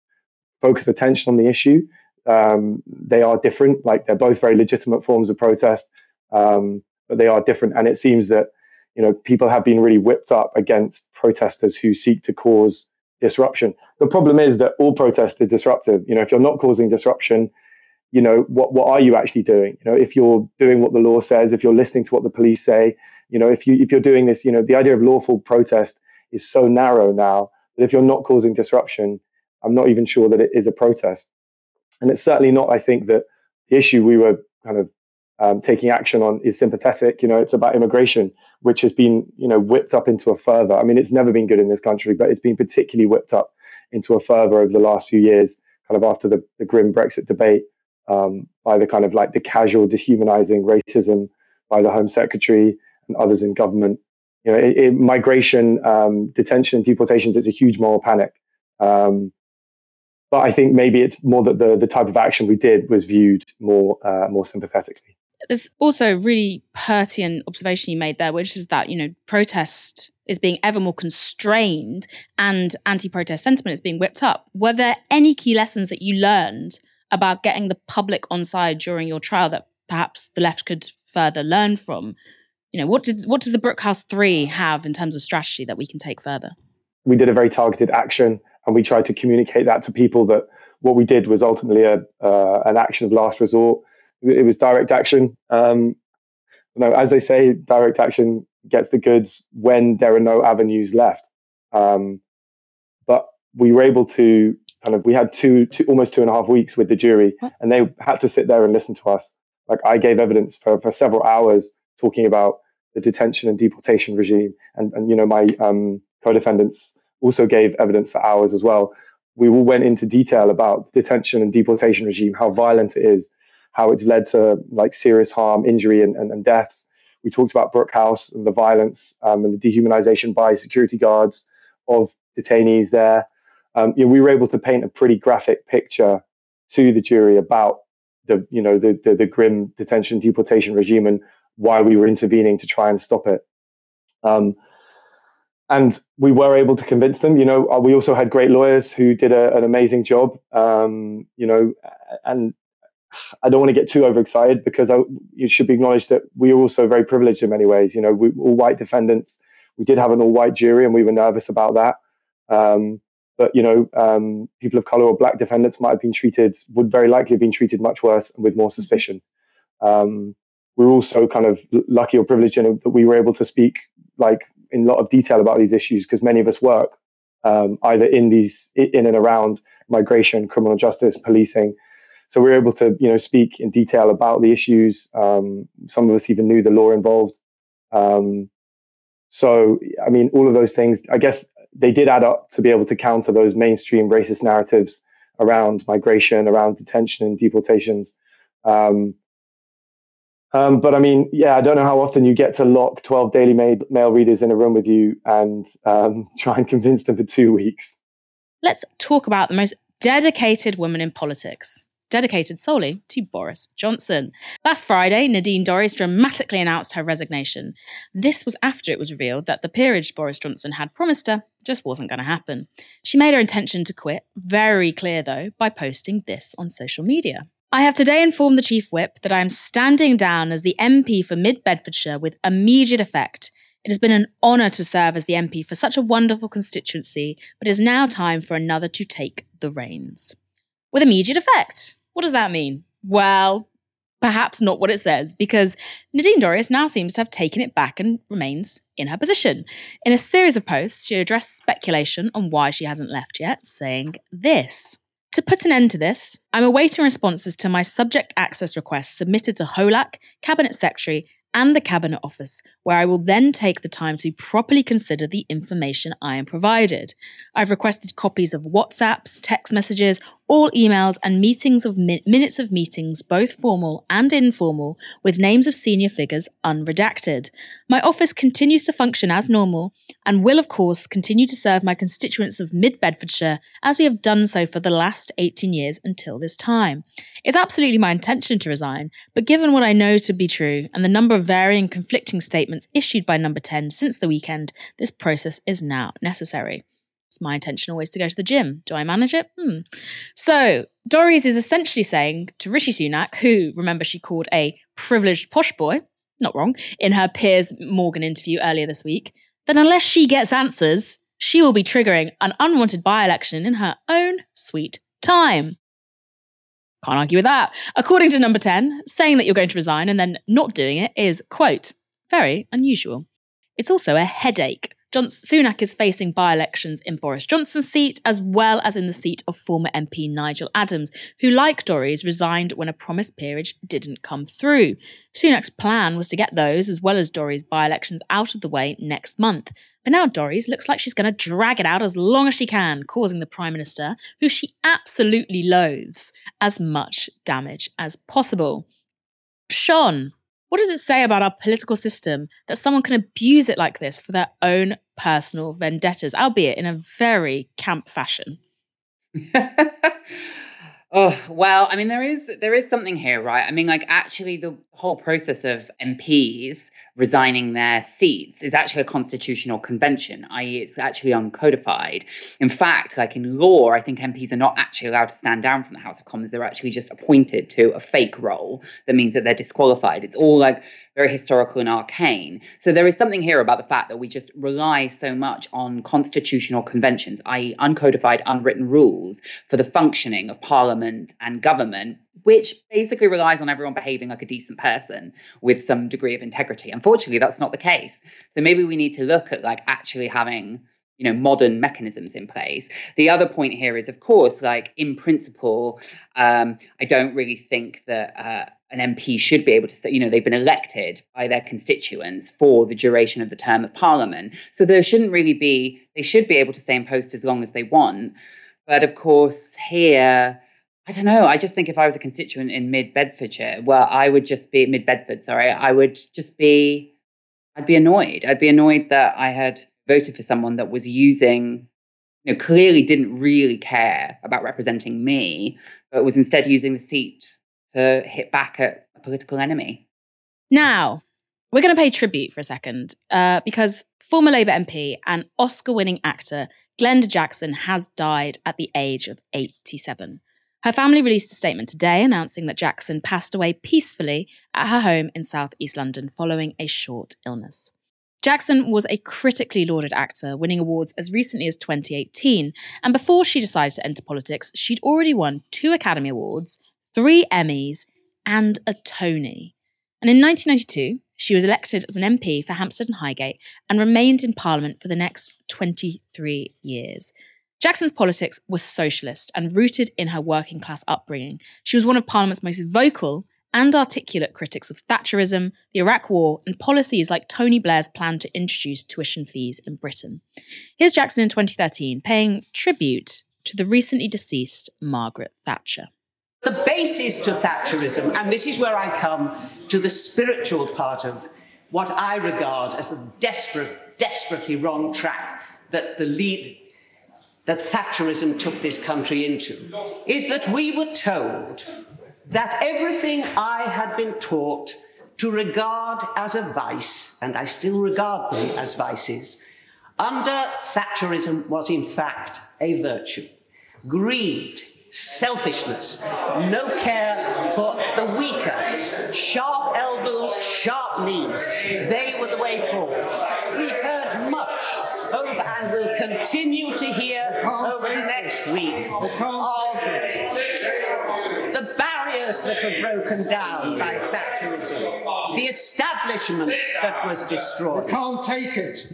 focus attention on the issue. Um, they are different. Like they're both very legitimate forms of protest, um, but they are different. And it seems that you know people have been really whipped up against protesters who seek to cause disruption. The problem is that all protest is disruptive. You know, if you're not causing disruption, you know what what are you actually doing? You know, if you're doing what the law says, if you're listening to what the police say, you know, if you if you're doing this, you know, the idea of lawful protest is so narrow now that if you're not causing disruption, I'm not even sure that it is a protest. And it's certainly not, I think, that the issue we were kind of um, taking action on is sympathetic. You know, it's about immigration, which has been, you know, whipped up into a further. I mean, it's never been good in this country, but it's been particularly whipped up into a further over the last few years, kind of after the, the grim Brexit debate, um, by the kind of like the casual dehumanizing racism by the Home Secretary and others in government you know, it, it, migration, um, detention, and deportations, it's a huge moral panic. Um, but I think maybe it's more that the the type of action we did was viewed more uh, more sympathetically. There's also a really pertinent observation you made there, which is that you know protest is being ever more constrained and anti-protest sentiment is being whipped up. Were there any key lessons that you learned about getting the public on side during your trial that perhaps the left could further learn from? You know, what did what does the Brookhouse Three have in terms of strategy that we can take further? We did a very targeted action, and we tried to communicate that to people that what we did was ultimately a uh, an action of last resort. It was direct action. Um, you know, as they say, direct action gets the goods when there are no avenues left. Um, but we were able to kind of we had two, two almost two and a half weeks with the jury, and they had to sit there and listen to us. Like I gave evidence for for several hours talking about the detention and deportation regime. And, and you know, my um, co-defendants also gave evidence for hours as well. We all went into detail about the detention and deportation regime, how violent it is, how it's led to like serious harm, injury, and, and, and deaths. We talked about Brookhouse and the violence um, and the dehumanization by security guards of detainees there. Um, you know, we were able to paint a pretty graphic picture to the jury about the you know the the, the grim detention deportation regime and why we were intervening to try and stop it. Um, and we were able to convince them. You know, uh, we also had great lawyers who did a, an amazing job. Um, you know, and I don't want to get too overexcited because I, it should be acknowledged that we are also very privileged in many ways. You know, we all white defendants. We did have an all white jury, and we were nervous about that. Um, but you know, um, people of color or black defendants might have been treated, would very likely have been treated much worse and with more suspicion. Um, we're also kind of lucky or privileged in that we were able to speak like in a lot of detail about these issues because many of us work um, either in these in and around migration, criminal justice, policing. So we are able to you know speak in detail about the issues. Um, some of us even knew the law involved. Um, so I mean, all of those things. I guess they did add up to be able to counter those mainstream racist narratives around migration, around detention and deportations. Um, um, but I mean, yeah, I don't know how often you get to lock 12 Daily Mail readers in a room with you and um, try and convince them for two weeks. Let's talk about the most dedicated woman in politics, dedicated solely to Boris Johnson. Last Friday, Nadine Dorries dramatically announced her resignation. This was after it was revealed that the peerage Boris Johnson had promised her just wasn't going to happen. She made her intention to quit very clear, though, by posting this on social media. I have today informed the Chief Whip that I am standing down as the MP for Mid Bedfordshire with immediate effect. It has been an honour to serve as the MP for such a wonderful constituency, but it is now time for another to take the reins. With immediate effect. What does that mean? Well, perhaps not what it says, because Nadine Dorries now seems to have taken it back and remains in her position. In a series of posts, she addressed speculation on why she hasn't left yet, saying this. To put an end to this, I'm awaiting responses to my subject access requests submitted to HOLAC, Cabinet Secretary, and the Cabinet Office, where I will then take the time to properly consider the information I am provided. I've requested copies of WhatsApps, text messages, all emails, and meetings of min- minutes of meetings, both formal and informal, with names of senior figures unredacted. My office continues to function as normal and will, of course, continue to serve my constituents of Mid Bedfordshire as we have done so for the last 18 years until this time. It's absolutely my intention to resign, but given what I know to be true and the number of varying conflicting statements issued by Number 10 since the weekend, this process is now necessary. It's my intention always to go to the gym. Do I manage it? Hmm. So, Dorries is essentially saying to Rishi Sunak, who, remember, she called a privileged posh boy, not wrong, in her Piers Morgan interview earlier this week, that unless she gets answers, she will be triggering an unwanted by election in her own sweet time. Can't argue with that. According to number 10, saying that you're going to resign and then not doing it is, quote, very unusual. It's also a headache. John Sunak is facing by elections in Boris Johnson's seat, as well as in the seat of former MP Nigel Adams, who, like Dorries, resigned when a promised peerage didn't come through. Sunak's plan was to get those, as well as Dorries' by elections, out of the way next month. But now Dorries looks like she's going to drag it out as long as she can, causing the Prime Minister, who she absolutely loathes, as much damage as possible. Shon, what does it say about our political system that someone can abuse it like this for their own personal vendettas, albeit in a very camp fashion? Oh, well, I mean, there is there is something here, right? I mean, like actually the whole process of MPs resigning their seats is actually a constitutional convention, i.e., it's actually uncodified. In fact, like in law, I think MPs are not actually allowed to stand down from the House of Commons. They're actually just appointed to a fake role that means that they're disqualified. It's all like very historical and arcane. So there is something here about the fact that we just rely so much on constitutional conventions, i.e., uncodified, unwritten rules for the functioning of parliament and government which basically relies on everyone behaving like a decent person with some degree of integrity. Unfortunately, that's not the case. So maybe we need to look at like actually having you know modern mechanisms in place the other point here is of course like in principle um, i don't really think that uh, an mp should be able to say you know they've been elected by their constituents for the duration of the term of parliament so there shouldn't really be they should be able to stay in post as long as they want but of course here I don't know. I just think if I was a constituent in Mid Bedfordshire, well, I would just be Mid Bedford. Sorry, I would just be. I'd be annoyed. I'd be annoyed that I had voted for someone that was using, you know, clearly didn't really care about representing me, but was instead using the seat to hit back at a political enemy. Now, we're going to pay tribute for a second uh, because former Labour MP and Oscar winning actor Glenda Jackson has died at the age of 87. Her family released a statement today announcing that Jackson passed away peacefully at her home in South East London following a short illness. Jackson was a critically lauded actor, winning awards as recently as 2018. And before she decided to enter politics, she'd already won two Academy Awards, three Emmys, and a Tony. And in 1992, she was elected as an MP for Hampstead and Highgate and remained in Parliament for the next 23 years. Jackson's politics were socialist and rooted in her working class upbringing. She was one of Parliament's most vocal and articulate critics of Thatcherism, the Iraq War, and policies like Tony Blair's plan to introduce tuition fees in Britain. Here's Jackson in 2013 paying tribute to the recently deceased Margaret Thatcher. The basis to Thatcherism, and this is where I come to the spiritual part of what I regard as a desperate, desperately wrong track that the lead that Thatcherism took this country into, is that we were told that everything I had been taught to regard as a vice, and I still regard them as vices, under Thatcherism was in fact a virtue. Greed, selfishness, no care for the weaker, sharp elbows, sharp knees, they were the way forward. We've heard much over and will continue to hear over the next week barriers that were broken down by Thatcherism, the establishment that was destroyed. We can't take it.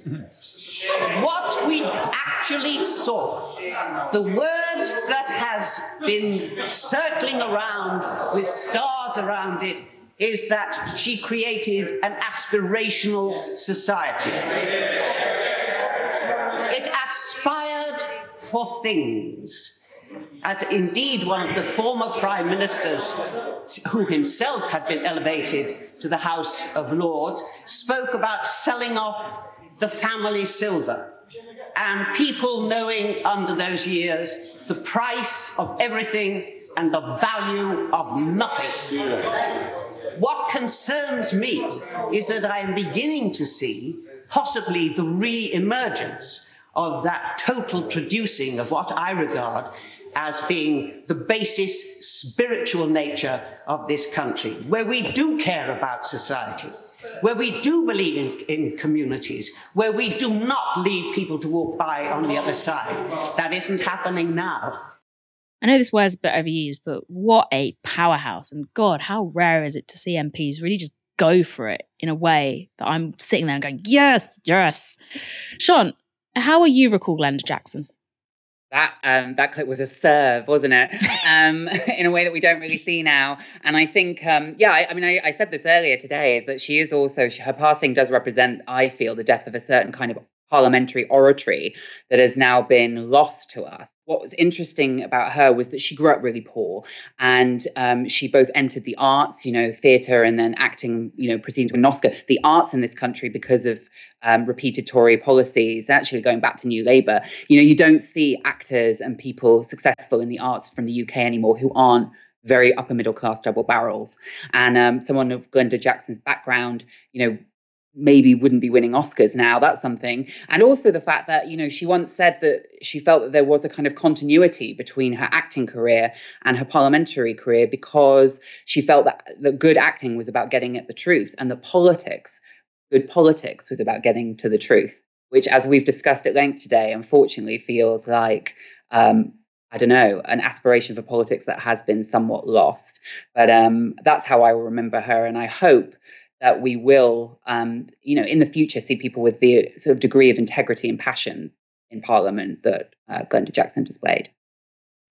What we actually saw, the word that has been circling around with stars around it, is that she created an aspirational society. It aspired for things as indeed one of the former prime ministers, who himself had been elevated to the House of Lords, spoke about selling off the family silver. And people knowing under those years the price of everything and the value of nothing. What concerns me is that I am beginning to see possibly the re emergence of that total traducing of what I regard as being the basis spiritual nature of this country, where we do care about society, where we do believe in, in, communities, where we do not leave people to walk by on the other side. That isn't happening now. I know this word's a bit overused, but what a powerhouse. And God, how rare is it to see MPs really just go for it in a way that I'm sitting there and going, yes, yes. Shon, how will you recall Glenda Jackson? That um, that clip was a serve, wasn't it? Um, in a way that we don't really see now. And I think, um, yeah, I, I mean, I, I, said this earlier today, is that she is also her passing does represent, I feel, the death of a certain kind of parliamentary oratory that has now been lost to us. What was interesting about her was that she grew up really poor and um, she both entered the arts, you know, theatre and then acting, you know, proceeding to an Oscar. The arts in this country, because of um, repeated Tory policies, actually going back to New Labour, you know, you don't see actors and people successful in the arts from the UK anymore who aren't very upper middle class double barrels. And um, someone of Glenda Jackson's background, you know, maybe wouldn't be winning Oscars now. That's something. And also the fact that, you know, she once said that she felt that there was a kind of continuity between her acting career and her parliamentary career because she felt that the good acting was about getting at the truth and the politics, good politics was about getting to the truth, which, as we've discussed at length today, unfortunately feels like um, I don't know, an aspiration for politics that has been somewhat lost. But um, that's how I will remember her. And I hope that we will, um, you know, in the future see people with the sort of degree of integrity and passion in Parliament that uh, Glenda Jackson displayed.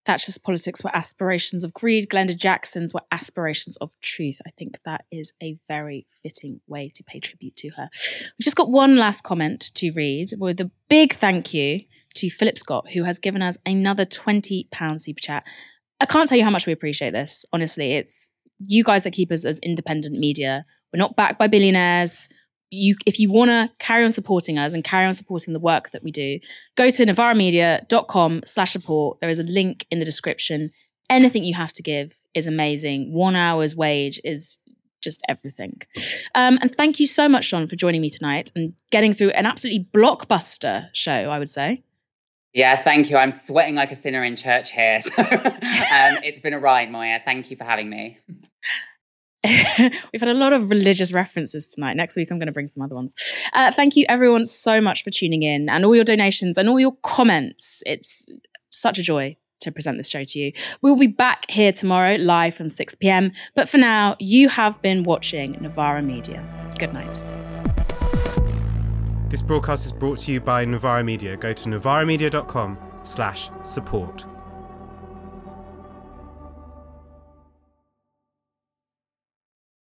Thatcher's politics were aspirations of greed. Glenda Jackson's were aspirations of truth. I think that is a very fitting way to pay tribute to her. We've just got one last comment to read with a big thank you to Philip Scott, who has given us another £20 super chat. I can't tell you how much we appreciate this. Honestly, it's you guys that keep us as independent media we're not backed by billionaires. You, if you want to carry on supporting us and carry on supporting the work that we do, go to novaramedia.com slash support. There is a link in the description. Anything you have to give is amazing. One hour's wage is just everything. Um, and thank you so much, Shon, for joining me tonight and getting through an absolutely blockbuster show, I would say. Yeah, thank you. I'm sweating like a sinner in church here. So, um, it's been a ride, Moya. Thank you for having me. We've had a lot of religious references tonight. Next week, I'm going to bring some other ones. Uh, thank you, everyone, so much for tuning in and all your donations and all your comments. It's such a joy to present this show to you. We will be back here tomorrow live from 6 p.m. But for now, you have been watching Novara Media. Good night. This broadcast is brought to you by Novara Media. Go to novaramedia.com slash support.